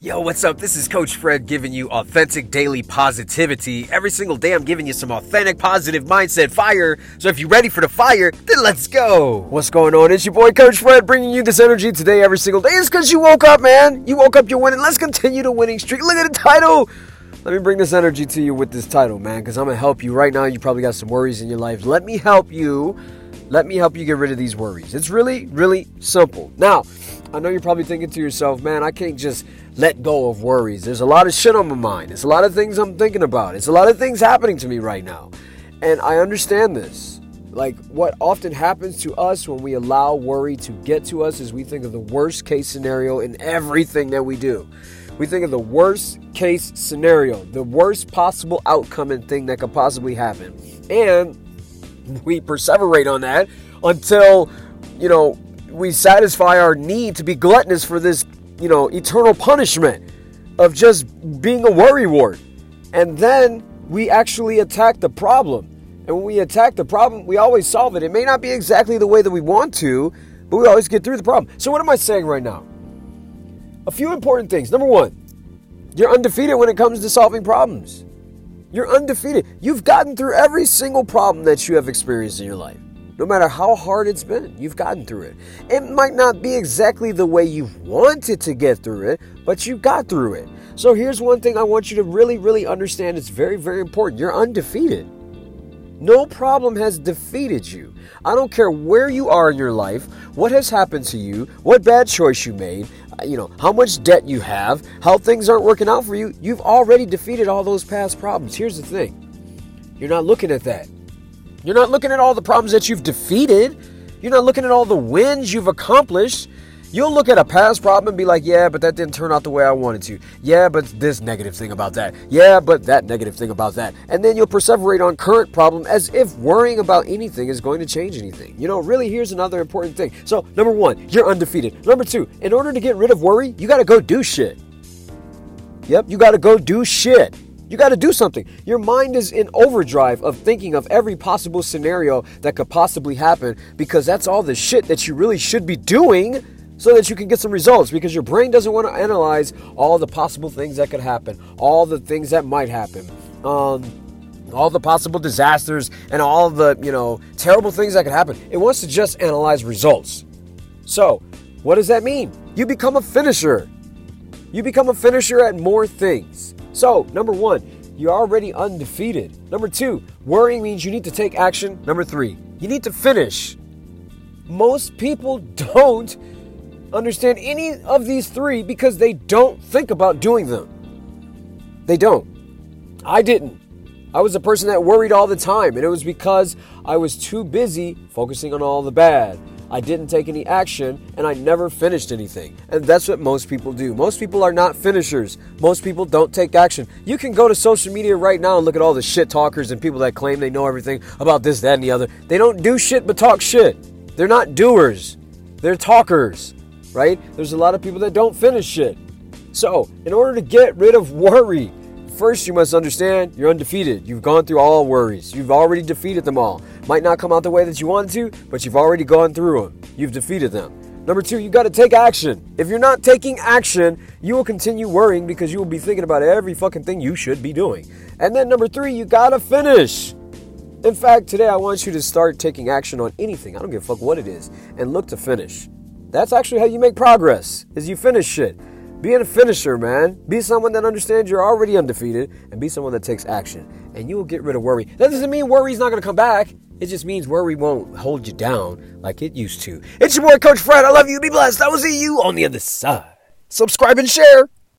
Yo, what's up? This is Coach Fred giving you authentic daily positivity. Every single day, I'm giving you some authentic positive mindset fire. So if you're ready for the fire, then let's go. What's going on? It's your boy, Coach Fred, bringing you this energy today every single day. It's because you woke up, man. You woke up, you're winning. Let's continue the winning streak. Look at the title. Let me bring this energy to you with this title, man, because I'm going to help you. Right now, you probably got some worries in your life. Let me help you. Let me help you get rid of these worries. It's really, really simple. Now, I know you're probably thinking to yourself, man, I can't just let go of worries. There's a lot of shit on my mind. It's a lot of things I'm thinking about. It's a lot of things happening to me right now. And I understand this. Like, what often happens to us when we allow worry to get to us is we think of the worst case scenario in everything that we do. We think of the worst case scenario, the worst possible outcome and thing that could possibly happen. And we perseverate on that until, you know, we satisfy our need to be gluttonous for this, you know, eternal punishment of just being a worrywart. And then we actually attack the problem. And when we attack the problem, we always solve it. It may not be exactly the way that we want to, but we always get through the problem. So, what am I saying right now? A few important things. Number one, you're undefeated when it comes to solving problems. You're undefeated. You've gotten through every single problem that you have experienced in your life. No matter how hard it's been, you've gotten through it. It might not be exactly the way you wanted to get through it, but you got through it. So here's one thing I want you to really, really understand. It's very, very important. You're undefeated. No problem has defeated you. I don't care where you are in your life, what has happened to you, what bad choice you made, uh, you know, how much debt you have, how things aren't working out for you. You've already defeated all those past problems. Here's the thing you're not looking at that. You're not looking at all the problems that you've defeated. You're not looking at all the wins you've accomplished. You'll look at a past problem and be like, yeah, but that didn't turn out the way I wanted to. Yeah, but this negative thing about that. Yeah, but that negative thing about that. And then you'll perseverate on current problem as if worrying about anything is going to change anything. You know, really, here's another important thing. So, number one, you're undefeated. Number two, in order to get rid of worry, you got to go do shit. Yep, you got to go do shit. You got to do something. Your mind is in overdrive of thinking of every possible scenario that could possibly happen because that's all the shit that you really should be doing so that you can get some results because your brain doesn't want to analyze all the possible things that could happen, all the things that might happen. Um, all the possible disasters and all the, you know, terrible things that could happen. It wants to just analyze results. So, what does that mean? You become a finisher. You become a finisher at more things. So, number one, you're already undefeated. Number two, worrying means you need to take action. Number three, you need to finish. Most people don't understand any of these three because they don't think about doing them. They don't. I didn't. I was a person that worried all the time, and it was because I was too busy focusing on all the bad. I didn't take any action, and I never finished anything. And that's what most people do. Most people are not finishers. Most people don't take action. You can go to social media right now and look at all the shit talkers and people that claim they know everything about this, that, and the other. They don't do shit but talk shit. They're not doers, they're talkers, right? There's a lot of people that don't finish shit. So, in order to get rid of worry, First, you must understand you're undefeated. You've gone through all worries. You've already defeated them all. Might not come out the way that you wanted to, but you've already gone through them. You've defeated them. Number two, you got to take action. If you're not taking action, you will continue worrying because you will be thinking about every fucking thing you should be doing. And then number three, you got to finish. In fact, today I want you to start taking action on anything. I don't give a fuck what it is, and look to finish. That's actually how you make progress. Is you finish shit. Be a finisher, man. Be someone that understands you're already undefeated and be someone that takes action. And you will get rid of worry. That doesn't mean worry's not going to come back. It just means worry won't hold you down like it used to. It's your boy, Coach Fred. I love you. Be blessed. I will see you on the other side. Subscribe and share.